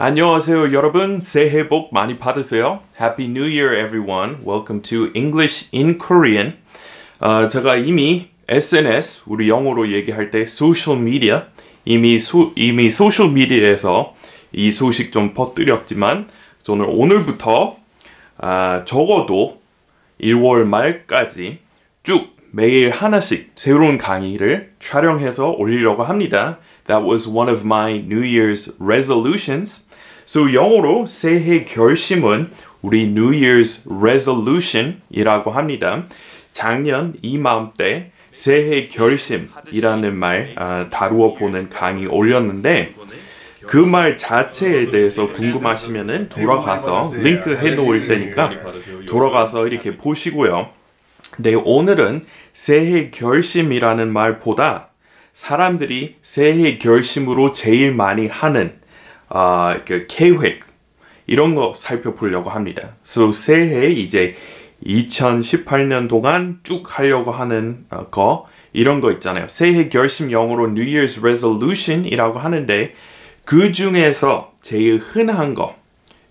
안녕하세요 여러분. 새해 복 많이 받으세요. Happy New Year everyone. Welcome to English in Korean. 어, 제가 이미 SNS 우리 영어로 얘기할 때 소셜 미디어 이미 소, 이미 소셜 미디어에서 이 소식 좀 퍼뜨렸지만 저는 오늘부터 아, 적어도 1월 말까지 쭉 매일 하나씩 새로운 강의를 촬영해서 올리려고 합니다. That was one of my New Year's resolutions. So 영어로 새해 결심은 우리 New Year's resolution이라고 합니다. 작년 이맘때 새해 결심이라는 말 아, 다루어 보는 강의 올렸는데 그 말 자체에 대해서 궁금하시면은 돌아가서 링크 해 놓을 테니까 돌아가서 이렇게 보시고요. 네, 오늘은 새해 결심이라는 말보다 사람들이 새해 결심으로 제일 많이 하는 아, 그 계획 이런 거 살펴보려고 합니다. So 새해 이제 2018년 동안 쭉 하려고 하는 어, 거 이런 거 있잖아요. 새해 결심 영어로 New Year's Resolution이라고 하는데 그 중에서 제일 흔한 거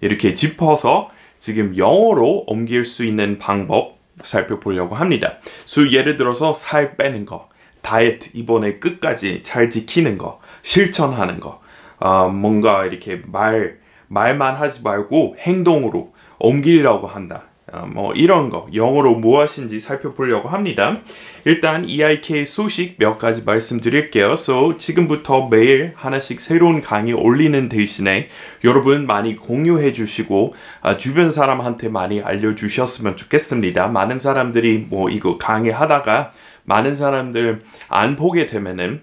이렇게 짚어서 지금 영어로 옮길 수 있는 방법 살펴보려고 합니다. 수 예를 들어서 살 빼는 거, 다이어트 이번에 끝까지 잘 지키는 거, 실천하는 거, 어, 뭔가 이렇게 말 말만 하지 말고 행동으로 옮기려고 한다. 어, 뭐 이런 거 영어로 무엇인지 살펴보려고 합니다. 일단 EIK 소식 몇 가지 말씀드릴게요. So 지금부터 매일 하나씩 새로운 강의 올리는 대신에 여러분 많이 공유해 주시고 아, 주변 사람한테 많이 알려 주셨으면 좋겠습니다. 많은 사람들이 뭐 이거 강의 하다가 많은 사람들 안 보게 되면은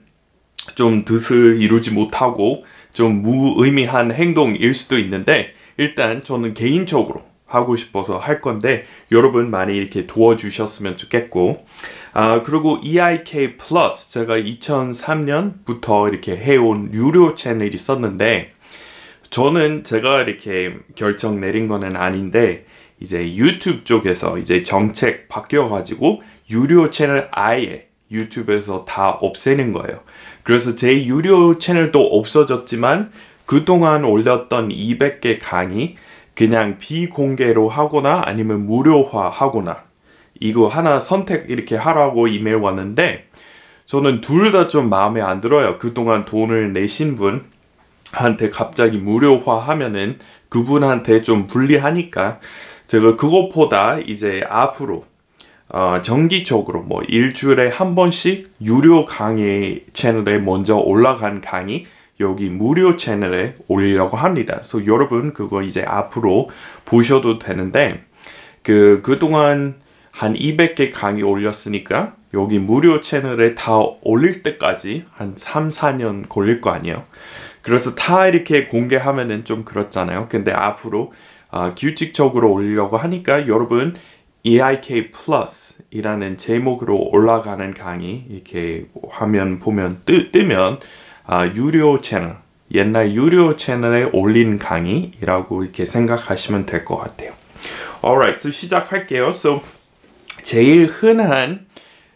좀 뜻을 이루지 못하고 좀 무의미한 행동일 수도 있는데 일단 저는 개인적으로 하고 싶어서 할 건데 여러분 많이 이렇게 도와주셨으면 좋겠고. 아 그리고 EIK 플러스 제가 2003년부터 이렇게 해온 유료 채널이 있었는데 저는 제가 이렇게 결정 내린 거는 아닌데 이제 유튜브 쪽에서 이제 정책 바뀌어 가지고 유료 채널 아예 유튜브에서 다 없애는 거예요. 그래서 제 유료 채널도 없어졌지만 그동안 올렸던 200개 강의 그냥 비공개로 하거나 아니면 무료화 하거나 이거 하나 선택 이렇게 하라고 이메일 왔는데 저는 둘 다 좀 마음에 안 들어요. 그동안 돈을 내신 분한테 갑자기 무료화 하면은 그분한테 좀 불리하니까 제가 그것보다 이제 앞으로 어, 정기적으로 뭐 일주일에 한 번씩 유료 강의 채널에 먼저 올라간 강의 여기 무료 채널에 올리려고 합니다. 그래서 여러분 그거 이제 앞으로 보셔도 되는데 그 그동안 한 200개 강의 올렸으니까 여기 무료 채널에 다 올릴 때까지 한 3, 4년 걸릴 거 아니에요. 그래서 다 이렇게 공개하면은 좀 그렇잖아요. 근데 앞으로 어, 규칙적으로 올리려고 하니까 여러분 EIK Plus이라는 제목으로 올라가는 강의 이렇게 화면 보면 뜨, 뜨면 아, 유료 채널 옛날 유료 채널에 올린 강의라고 이렇게 생각하시면 될 것 같아요. Alright, so 시작할게요. So 제일 흔한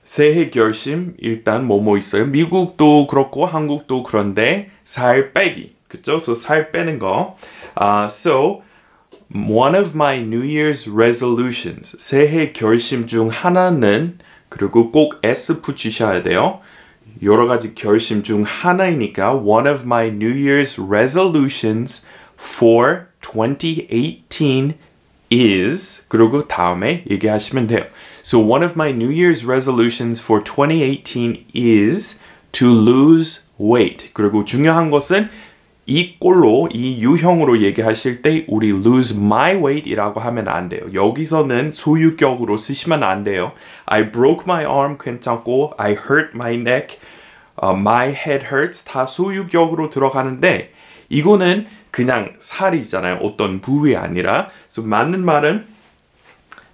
새해 결심 일단 뭐뭐 있어요? 미국도 그렇고 한국도 그런데 살 빼기, 그죠? So 살 빼는 거. Uh, so one of my New Year's resolutions 새해 결심 중 하나는 그리고 꼭 S 붙이셔야 돼요. 여러 가지 결심 중 하나이니까 one of my New Year's resolutions for 2018 is 그리고 다음에 얘기하시면 돼요. So one of my New Year's resolutions for 2018 is to lose weight. 그리고 중요한 것은 이 꼴로 이 유형으로 얘기하실 때 우리 lose my weight이라고 하면 안 돼요. 여기서는 소유격으로 쓰시면 안 돼요. I broke my arm 괜찮고 I hurt my neck, uh, my head hurts 다 소유격으로 들어가는데 이거는 그냥 살이잖아요. 어떤 부위 아니라. 그래서 맞는 말은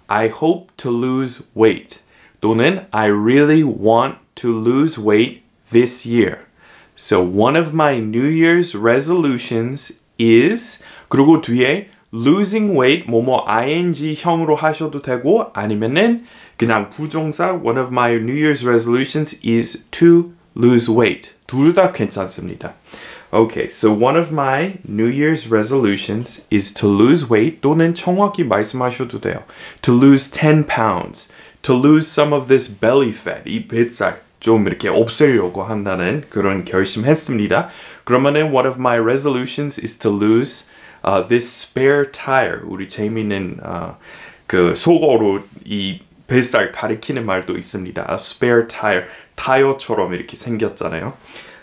I hope to lose weight 또는 I really want to lose weight this year. So one of my New Year's resolutions is 그리고 뒤에 losing weight 뭐뭐 ing 형으로 하셔도 되고 아니면은 그냥 부정사 one of my New Year's resolutions is to lose weight 둘 다 괜찮습니다. Okay, so one of my New Year's resolutions is to lose weight 또는 정확히 말씀하셔도 돼요. To lose 10 pounds. To lose some of this belly fat. 이 뱃살 좀 이렇게 없애려고 한다는 그런 결심했습니다. 그러면은 one of my resolutions is to lose uh, this spare tire. 우리 재미있는 uh, 그 속어로 이 뱃살 가리키는 말도 있습니다. A spare tire. 타이어처럼 이렇게 생겼잖아요.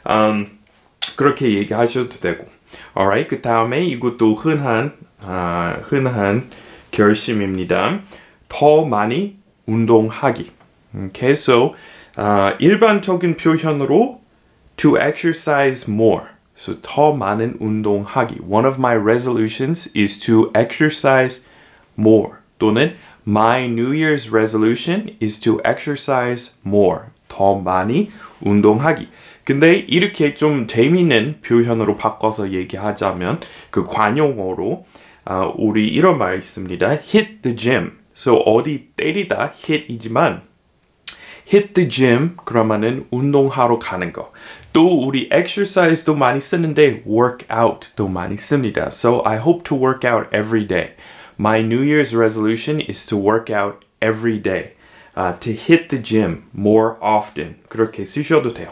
Um, 그렇게 얘기하셔도 되고. alright. 그 다음에 이것도 흔한 아, 흔한 결심입니다. 더 많이 운동하기. Okay, so 아, 일반적인 표현으로 to exercise more. So 더 많은 운동하기. One of my resolutions is to exercise more. 또는 my New Year's resolution is to exercise more. 더 많이 운동하기. 근데 이렇게 좀 재미있는 표현으로 바꿔서 얘기하자면 그 관용어로 아, 우리 이런 말 있습니다. hit the gym. So 어디 때리다 hit이지만 hit the gym 그러면은 운동하러 가는 거. 또 우리 exercise도 많이 쓰는데 work out도 많이 씁니다. So I hope to work out every day. My New Year's resolution is to work out every day. Uh, to hit the gym more often. 그렇게 쓰셔도 돼요.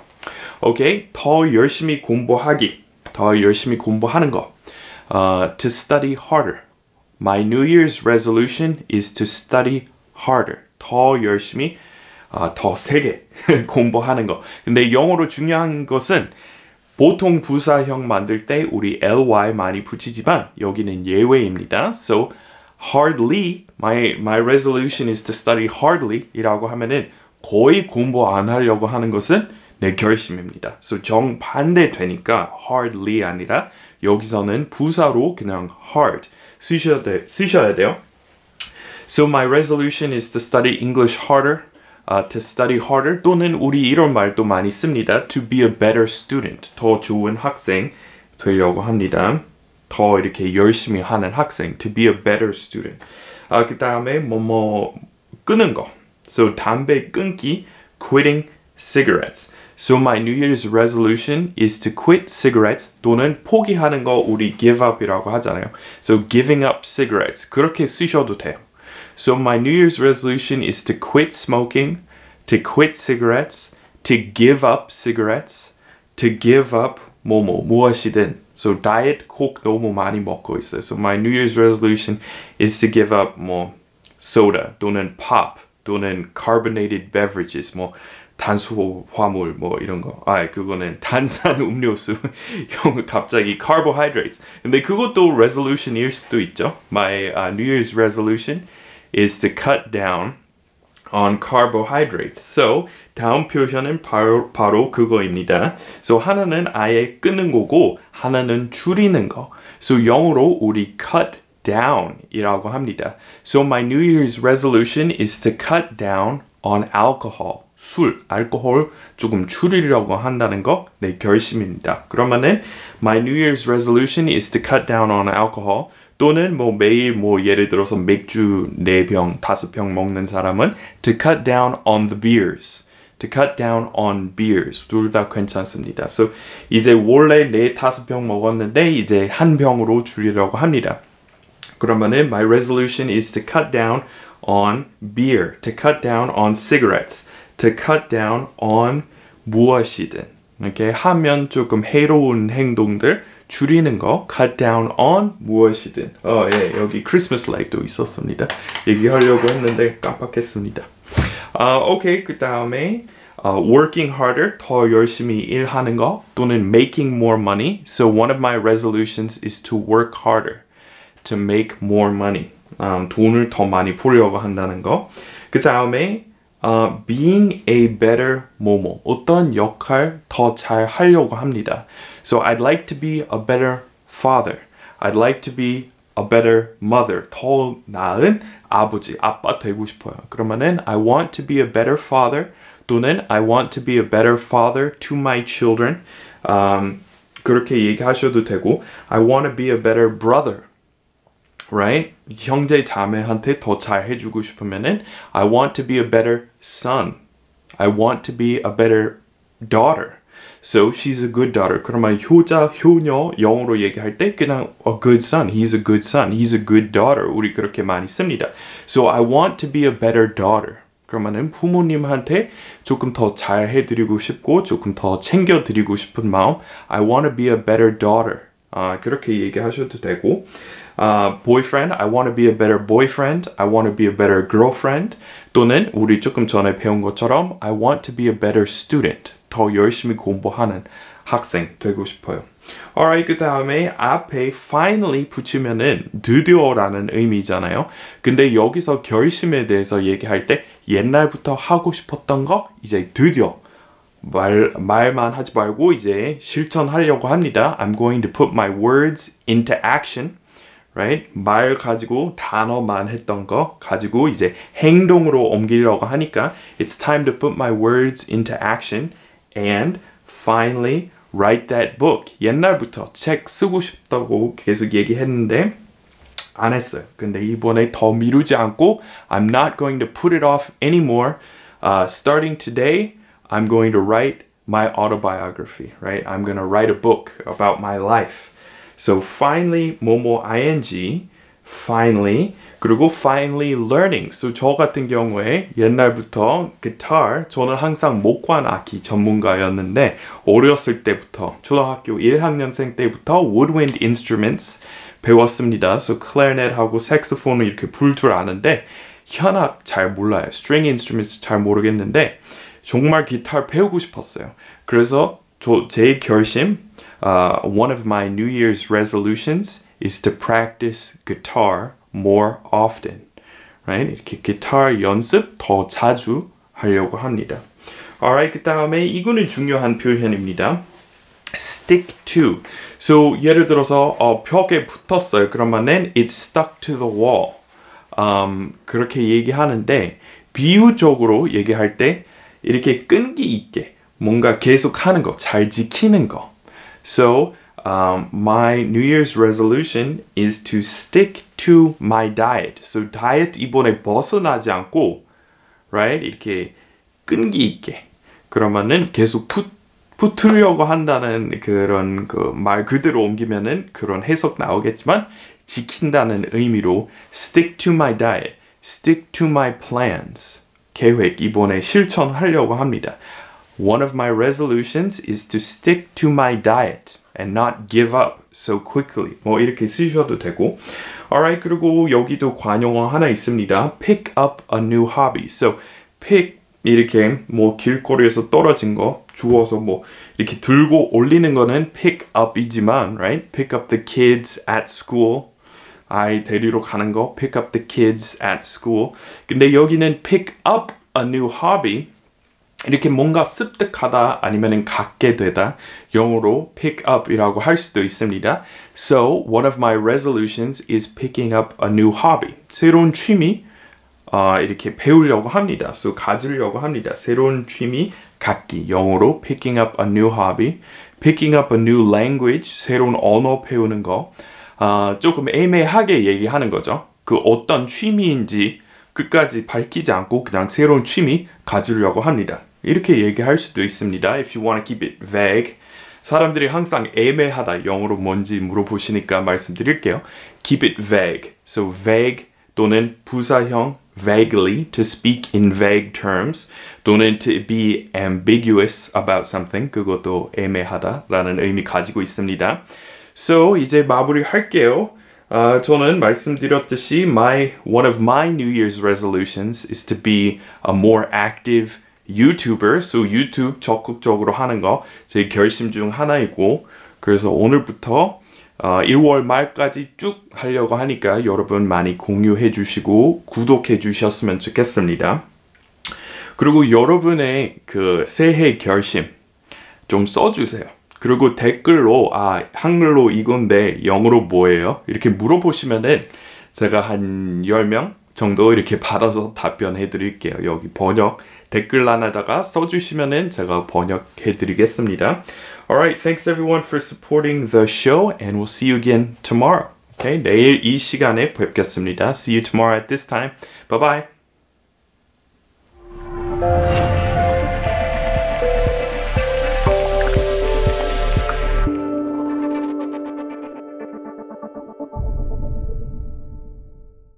오케이. 더 열심히 공부하기. 더 열심히 공부하는 거. Uh, to study harder. My New Year's resolution is to study harder. 더 열심히 아, 더 세게 공부하는 거. 근데 영어로 중요한 것은 보통 부사형 만들 때 우리 ly 많이 붙이지만 여기는 예외입니다. So hardly my my resolution is to study hardly 이라고 하면은 거의 공부 안 하려고 하는 것은 내 결심입니다. So 정 반대 되니까 hardly 아니라 여기서는 부사로 그냥 hard 쓰셔야, 돼, 쓰셔야 돼요. So my resolution is to study English harder. Uh, to study harder 또는 우리 이런 말도 많이 씁니다. To be a better student. 더 좋은 학생 되려고 합니다. 더 이렇게 열심히 하는 학생. To be a better student. 아, 그 다음에 뭐뭐 끊는 거. So 담배 끊기. Quitting cigarettes. So my New Year's resolution is to quit cigarettes 또는 포기하는 거 우리 give up이라고 하잖아요. So giving up cigarettes 그렇게 쓰셔도 돼요. So my New Year's resolution is to quit smoking, to quit cigarettes, to give up cigarettes, to give up 뭐뭐 무엇이든. So diet 콕 너무 많이 먹고 있어요. So my New Year's resolution is to give up 뭐 soda 또는 pop 또는 carbonated beverages 뭐 탄수화물 뭐 이런 거. 아, 그거는 탄산 음료수. 형 갑자기 carbohydrates. 근데 그것도 resolution일 수도 있죠. My uh, New Year's resolution is to cut down on carbohydrates. So 다음 표현은 바로, 바로 그거입니다. So 하나는 아예 끊는 거고 하나는 줄이는 거. So 영어로 우리 cut down 이라고 합니다. So my New Year's resolution is to cut down on alcohol. 술, 알코올 조금 줄이려고 한다는 거 내 결심입니다. 그러면은 my New Year's resolution is to cut down on alcohol. 또는 뭐 매일 뭐 예를 들어서 맥주 4병, 5병 먹는 사람은 to cut down on the beers. to cut down on beers. 둘 다 괜찮습니다. So 이제 원래 4, 5병 먹었는데 이제 한 병으로 줄이려고 합니다. 그러면은 my resolution is to cut down on beer, to cut down on cigarettes, to cut down on 무엇이든 이렇게 하면 조금 해로운 행동들 줄이는 거 cut down on 무엇이든 어, 예, 여기 크리스마스 라이트도 있었습니다. 얘기하려고 했는데 깜빡했습니다. 아, 오케이. 그 다음에 uh, working harder, 더 열심히 일하는 거 또는 making more money. So one of my resolutions is to work harder, to make more money. Um, 돈을 더 많이 벌려고 한다는 거. 그 다음에 uh, being a better 뭐뭐 어떤 역할 더 잘 하려고 합니다. So I'd like to be a better father. I'd like to be a better mother. 더 나은 아버지, 아빠 되고 싶어요. 그러면은 I want to be a better father 또는 I want to be a better father to my children. Um, 그렇게 얘기하셔도 되고 I want to be a better brother. Right? 형제 자매한테 더 잘 해주고 싶으면은 I want to be a better son. I want to be a better daughter. So she's a good daughter. 그러면 효자, 효녀 영어로 얘기할 때 그냥 a good son. He's a good son. He's a good daughter. 우리 그렇게 많이 씁니다. So I want to be a better daughter. 그러면은 부모님한테 조금 더 잘 해드리고 싶고 조금 더 챙겨드리고 싶은 마음. I want to be a better daughter. 아, 그렇게 얘기하셔도 되고 uh, boyfriend, I want to be a better boyfriend, I want to be a better girlfriend 또는 우리 조금 전에 배운 것처럼 I want to be a better student 더 열심히 공부하는 학생 되고 싶어요. Alright, 그 다음에 앞에 finally 붙이면은 드디어라는 의미잖아요. 근데 여기서 결심에 대해서 얘기할 때 옛날부터 하고 싶었던 거 이제 드디어 말, 말만 하지 말고 이제 실천하려고 합니다. I'm going to put my words into action. Right? 말 가지고 단어만 했던 거 가지고 이제 행동으로 옮기려고 하니까 It's time to put my words into action and finally write that book. 옛날부터 책 쓰고 싶다고 계속 얘기했는데 안 했어요. 근데 이번에 더 미루지 않고 I'm not going to put it off anymore. Uh, starting today, I'm going to write my autobiography, right? I'm going to write a book about my life. So finally, 뭐뭐 ing, finally, 그리고 finally learning. So 저 같은 경우에 옛날부터 guitar, 저는 항상 목관 악기 전문가였는데 어렸을 때부터 초등학교 1학년생 때부터 woodwind instruments 배웠습니다. So clarinet하고 색소폰을 이렇게 불 줄 아는데 현악 잘 몰라요. string instruments 잘 모르겠는데 정말 기타를 배우고 싶었어요. 그래서 저, 제 결심, uh, one of my New Year's resolutions is to practice guitar more often. Right? 이렇게 기타 연습 더 자주 하려고 합니다. Alright, 그 다음에 이거는 중요한 표현입니다. stick to. So 예를 들어서 어, 벽에 붙었어요. 그러면은 it's stuck to the wall. Um, 그렇게 얘기하는데 비유적으로 얘기할 때 이렇게 끈기 있게 뭔가 계속 하는 거, 잘 지키는 거. So um, my New Year's resolution is to stick to my diet. So diet 이번에 벗어나지 않고, right? 이렇게 끈기 있게. 그러면은 계속 붙, 붙으려고 한다는 그런 그 말 그대로 옮기면은 그런 해석 나오겠지만 지킨다는 의미로 stick to my diet, stick to my plans. 계획 이번에 실천하려고 합니다. One of my resolutions is to stick to my diet and not give up so quickly. 뭐 이렇게 쓰셔도 되고. Alright, 그리고 여기도 관용어 하나 있습니다. Pick up a new hobby. So pick 이렇게 뭐 길거리에서 떨어진 거 주워서 뭐 이렇게 들고 올리는 거는 pick up이지만, right? Pick up the kids at school. 아이 데리러 가는 거 pick up the kids at school. 근데 여기는 pick up a new hobby. 이렇게 뭔가 습득하다 아니면 갖게 되다 영어로 pick up이라고 할 수도 있습니다. So one of my resolutions is picking up a new hobby. 새로운 취미 어, 이렇게 배우려고 합니다. So 가지려고 합니다. 새로운 취미 갖기 영어로 picking up a new hobby, picking up a new language 새로운 언어 배우는 거 어, 조금 애매하게 얘기하는 거죠. 그 어떤 취미인지 끝까지 밝히지 않고 그냥 새로운 취미 가지려고 합니다. 이렇게 얘기할 수도 있습니다. If you want to keep it vague. 사람들이 항상 애매하다 영어로 뭔지 물어보시니까 말씀드릴게요. Keep it vague. So vague 또는 부사형 vaguely to speak in vague terms 또는 to be ambiguous about something 그것도 애매하다라는 의미 가지고 있습니다. So 이제 마무리 할게요. Uh, 저는 말씀드렸듯이 my one of my New Year's resolutions is to be a more active So YouTube 적극적으로 하는 거 제 결심 중 하나이고 그래서 오늘부터 어, 1월 말까지 쭉 하려고 하니까 여러분 많이 공유해 주시고 구독해 주셨으면 좋겠습니다. 그리고 여러분의 그 새해 결심 좀 써주세요. 그리고 댓글로 아 한글로 이건데 영어로 뭐예요? 이렇게 물어보시면은 제가 한 10명 정도 이렇게 받아서 답변해 드릴게요. 여기 번역 댓글란에다가 써주시면은 제가 번역해 드리겠습니다. Alright, thanks everyone for supporting the show and we'll see you again tomorrow. Okay, 내일 이 시간에 뵙겠습니다. See you tomorrow at this time. Bye bye.